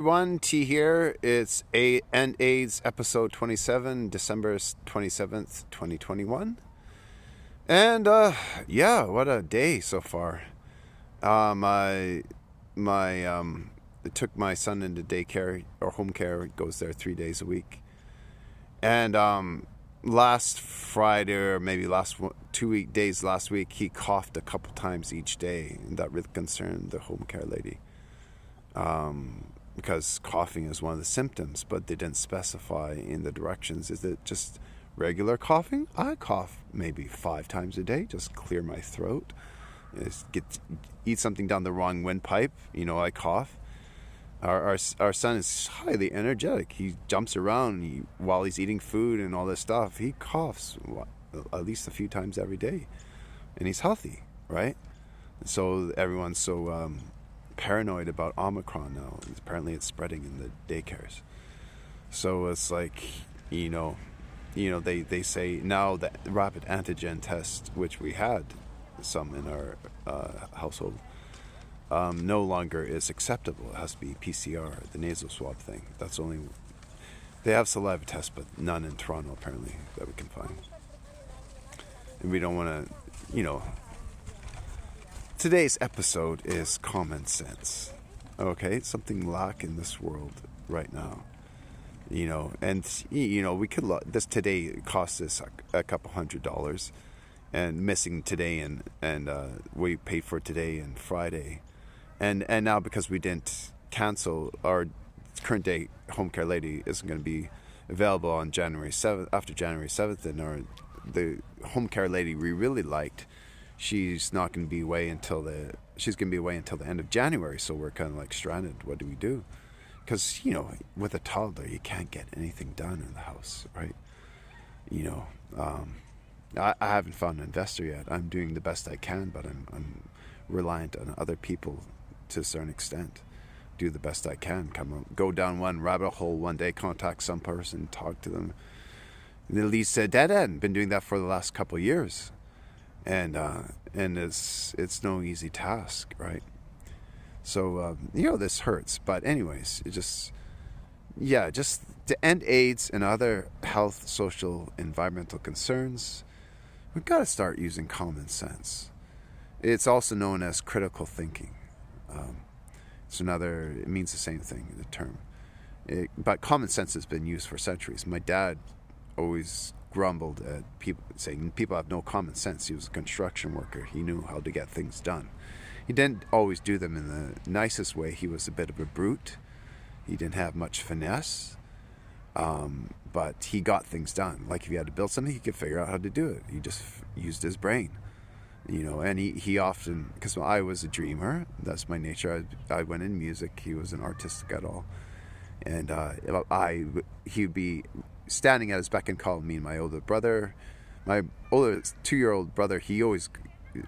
One T here. It's a END AIDS episode 27, December 27th, 2021. And uh yeah, what a day so far. Uh, my my um I took my son into daycare or home care, goes there 3 days a week. And um last Friday or maybe last one, two week days last week, he coughed a couple times each day, and that really concerned the home care lady. Um, because coughing is one of the symptoms, but they didn't specify in the directions. Is it just regular coughing? I cough maybe five times a day, just clear my throat. Get eat something down the wrong windpipe, you know, I cough. Our, our, our son is highly energetic. He jumps around he, while he's eating food and all this stuff. He coughs at least a few times every day, and he's healthy, right? So everyone's so um, paranoid about Omicron now. Apparently, it's spreading in the daycares. So it's like, you know, you know, they, they say now that rapid antigen test, which we had some in our uh, household, um, no longer is acceptable. It has to be PCR, the nasal swab thing. That's only they have saliva tests, but none in Toronto apparently that we can find. And we don't want to, you know. Today's episode is common sense. Okay, something lack in this world right now. You know, and you know we could this today cost us a, a couple hundred dollars, and missing today and and uh, we paid for today and Friday and and now because we didn't cancel our current day home care lady isn't going to be available on January 7th after January 7th and our the home care lady we really liked she's not going to be away until the she's going to be away until the end of January so we're kind of like stranded what do we do because you know with a toddler you can't get anything done in the house right you know um, I, I haven't found an investor yet I'm doing the best I can but I'm, I'm reliant on other people to a certain extent. Do the best I can. Come go down one rabbit hole one day, contact some person, talk to them. And leads to a dead end. Been doing that for the last couple years, and uh, and it's it's no easy task, right? So um, you know this hurts, but anyways, it just yeah, just to end AIDS and other health, social, environmental concerns, we've got to start using common sense. It's also known as critical thinking. Um, it's another, it means the same thing, the term. It, but common sense has been used for centuries. My dad always grumbled at people saying people have no common sense. He was a construction worker. He knew how to get things done. He didn't always do them in the nicest way. He was a bit of a brute. He didn't have much finesse. Um, but he got things done. Like if he had to build something, he could figure out how to do it. He just used his brain you know and he, he often because i was a dreamer that's my nature I, I went in music he was an artistic at all and uh, i he'd be standing at his beck and call me and my older brother my older two-year-old brother he always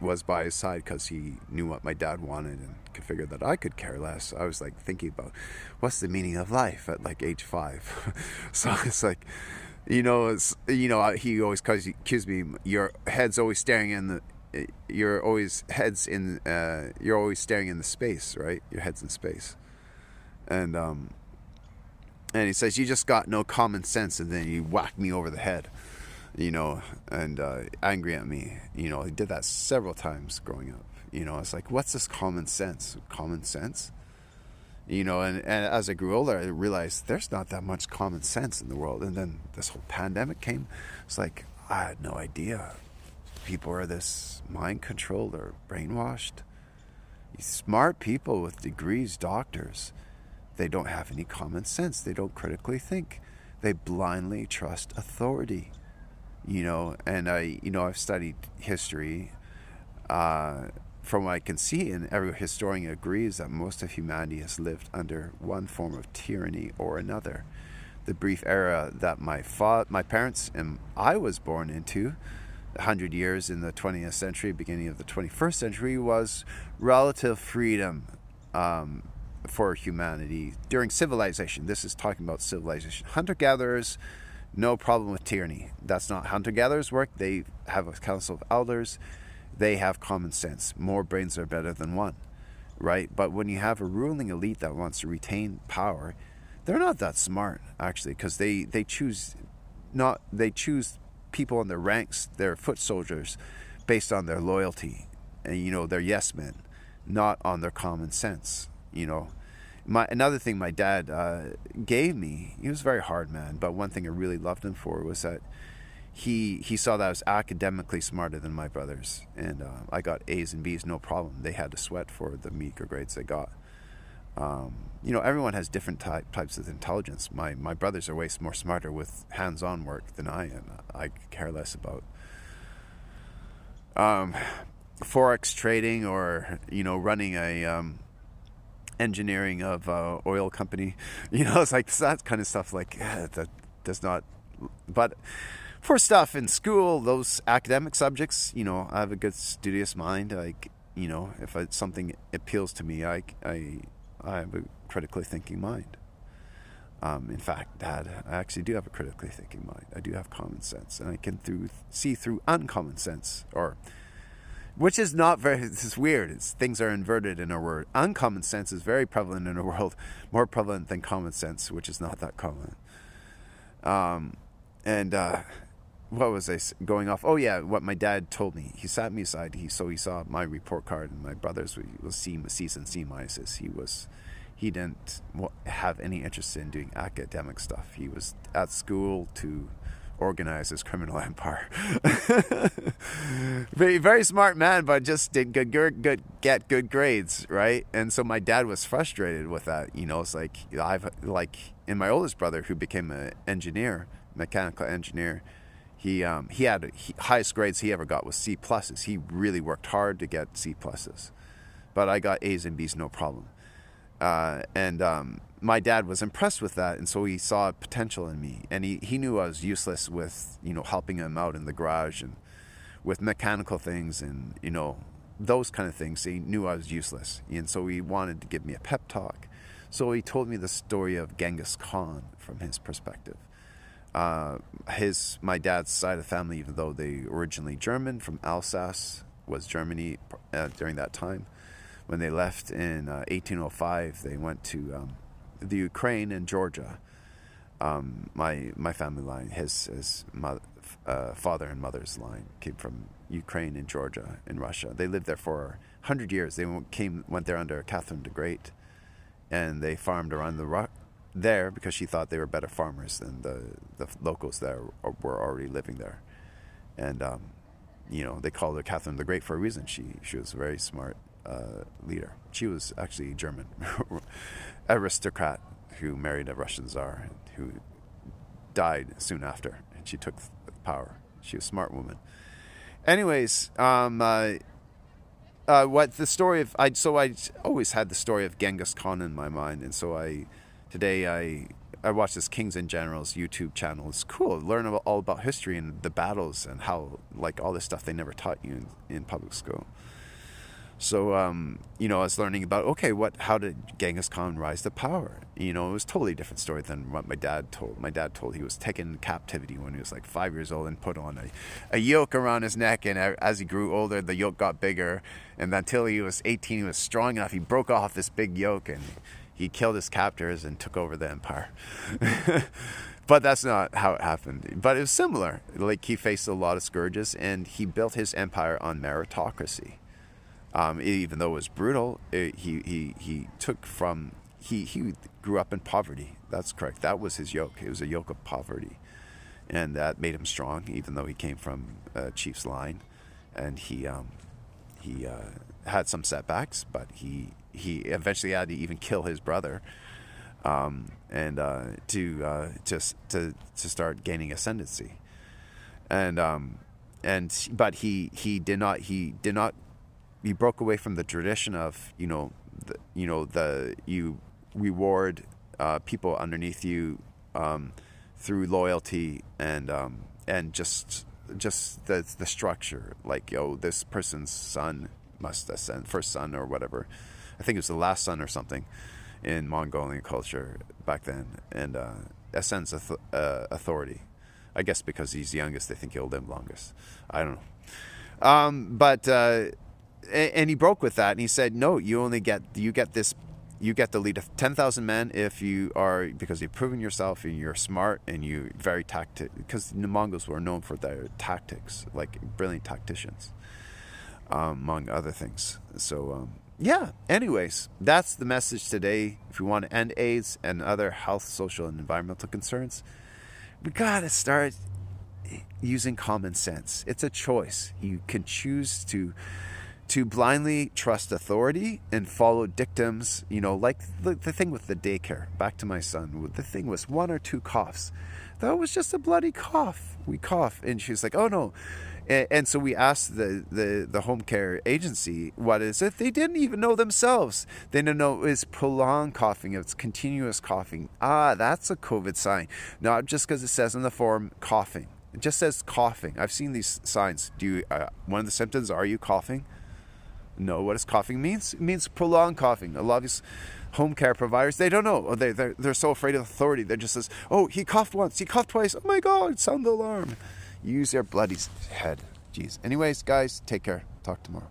was by his side because he knew what my dad wanted and could figure that i could care less. I was like thinking about what's the meaning of life at like age five. So it's like you know, it's you know, he always accused me. Your head's always staring in the you're always heads in uh, you're always staring in the space right? Your head's in space. And um and he says you just got no common sense and then he whacked me over the head you know and uh, angry at me. You know he did that several times growing up. You know it's like what's this common sense? Common sense? You know and, and as i grew older i realized there's not that much common sense in the world. And then this whole pandemic came. It's like i had no idea. People are this mind controlled or brainwashed. These smart people with degrees, doctors, they don't have any common sense. They don't critically think. They blindly trust authority. You know, and I, you know, I've studied history. Uh, from what I can see, and every historian agrees that most of humanity has lived under one form of tyranny or another. The brief era that my fa- my parents and I was born into 100 years in the 20th century, beginning of the 21st century, was relative freedom um, for humanity during civilization. This is talking about civilization. Hunter gatherers, no problem with tyranny. That's not hunter gatherers' work. They have a council of elders, they have common sense. More brains are better than one. right? But when you have a ruling elite that wants to retain power, they're not that smart actually, because they they choose not they choose people in their ranks, their foot soldiers, based on their loyalty, and you know their yes men, not on their common sense. You know, my another thing my dad uh, gave me. He was a very hard man, but one thing I really loved him for was that he he saw that I was academically smarter than my brothers, and uh, I got A's and B's no problem. They had to sweat for the meager grades they got. Um, you know, everyone has different type, types of intelligence. My my brothers are way more smarter with hands-on work than I am. I care less about um, forex trading or you know running a um, engineering of uh, oil company. You know, it's like that kind of stuff. Like yeah, that does not, but for stuff in school, those academic subjects, you know, I have a good studious mind. Like, you know, if it's something appeals to me, I, I, I have a critically thinking mind. Um, in fact, Dad, I actually do have a critically thinking mind. I do have common sense, and I can through see through uncommon sense, or which is not very. This is weird. It's, things are inverted in our word. Uncommon sense is very prevalent in our world, more prevalent than common sense, which is not that common. Um, and uh, what was I going off? Oh yeah, what my dad told me. He sat me aside. He so he saw my report card, and my brothers was C, C's and C minuses. He was he didn't have any interest in doing academic stuff. He was at school to organize his criminal empire. very, very smart man, but just did good, good, good, get good grades, right? And so my dad was frustrated with that. You know, it's like I've like in my oldest brother who became an engineer, mechanical engineer he um, he had he, highest grades he ever got was C pluses. He really worked hard to get C pluses, but I got A's and B's no problem. Uh, and um, my dad was impressed with that, and so he saw potential in me, and he, he knew I was useless with you know helping him out in the garage and with mechanical things and you know those kind of things. He knew I was useless, and so he wanted to give me a pep talk. So he told me the story of Genghis Khan from his perspective uh, his my dad's side of the family, even though they originally German from Alsace, was Germany uh, during that time. When they left in uh, 1805, they went to um, the Ukraine and Georgia. Um, my my family line, his his mother, uh, father and mother's line came from Ukraine and Georgia in Russia. They lived there for hundred years. They came went there under Catherine the Great, and they farmed around the rock there because she thought they were better farmers than the, the locals that were already living there. And, um, you know, they called her Catherine the Great for a reason. She, she was very smart uh, leader. She was actually German, aristocrat who married a Russian czar who died soon after, and she took power. She was a smart woman. Anyways, um, uh, uh, what the story of I so I always had the story of Genghis Khan in my mind, and so I today I I watched this Kings and Generals YouTube channel. It's cool. Learn about, all about history and the battles and how like all this stuff they never taught you in, in public school. So um, you know, I was learning about okay, what how did Genghis Khan rise to power? You know, it was totally different story than what my dad told. My dad told he was taken in captivity when he was like five years old and put on a, a yoke around his neck, and as he grew older, the yoke got bigger, and until he was 18, he was strong enough. He broke off this big yoke and he killed his captors and took over the empire. but that's not how it happened. But it was similar. Like he faced a lot of scourges and he built his empire on meritocracy. Um, even though it was brutal, it, he, he, he took from, he, he grew up in poverty. That's correct. That was his yoke. It was a yoke of poverty. And that made him strong, even though he came from a chief's line. And he, um, he uh, had some setbacks, but he he eventually had to even kill his brother, um, and uh, to uh, just to to start gaining ascendancy, and um, and but he he did not he did not he broke away from the tradition of you know the, you know the you reward uh, people underneath you um, through loyalty and um, and just just the the structure like yo this person's son must ascend first son or whatever I think it was the last son or something in Mongolian culture back then, and uh, ascends uh, authority. I guess because he's youngest, they think he'll live longest. I don't know. Um, but uh, and he broke with that and he said no you only get you get this you get the lead of 10,000 men if you are because you've proven yourself and you're smart and you very tactic because the Mongols were known for their tactics like brilliant tacticians um, among other things. So um, yeah anyways that's the message today. If we want to end AIDS and other health social and environmental concerns we gotta start using common sense. It's a choice. You can choose to to blindly trust authority and follow dictums, you know, like the, the thing with the daycare. Back to my son, the thing was one or two coughs. That was just a bloody cough. We cough, and she was like, "Oh no." And, and so we asked the, the, the home care agency what is it. They didn't even know themselves. They didn't know it's prolonged coughing, it's continuous coughing. Ah, that's a COVID sign. Not just because it says in the form coughing. It just says coughing. I've seen these signs. Do you? Uh, one of the symptoms are you coughing? Know what does coughing means. It means prolonged coughing. A lot of these home care providers, they don't know. Oh, they, they're, they're so afraid of authority. They just says, oh, he coughed once, he coughed twice. Oh my God, sound the alarm. Use your bloody head. Jeez. Anyways, guys, take care. Talk tomorrow.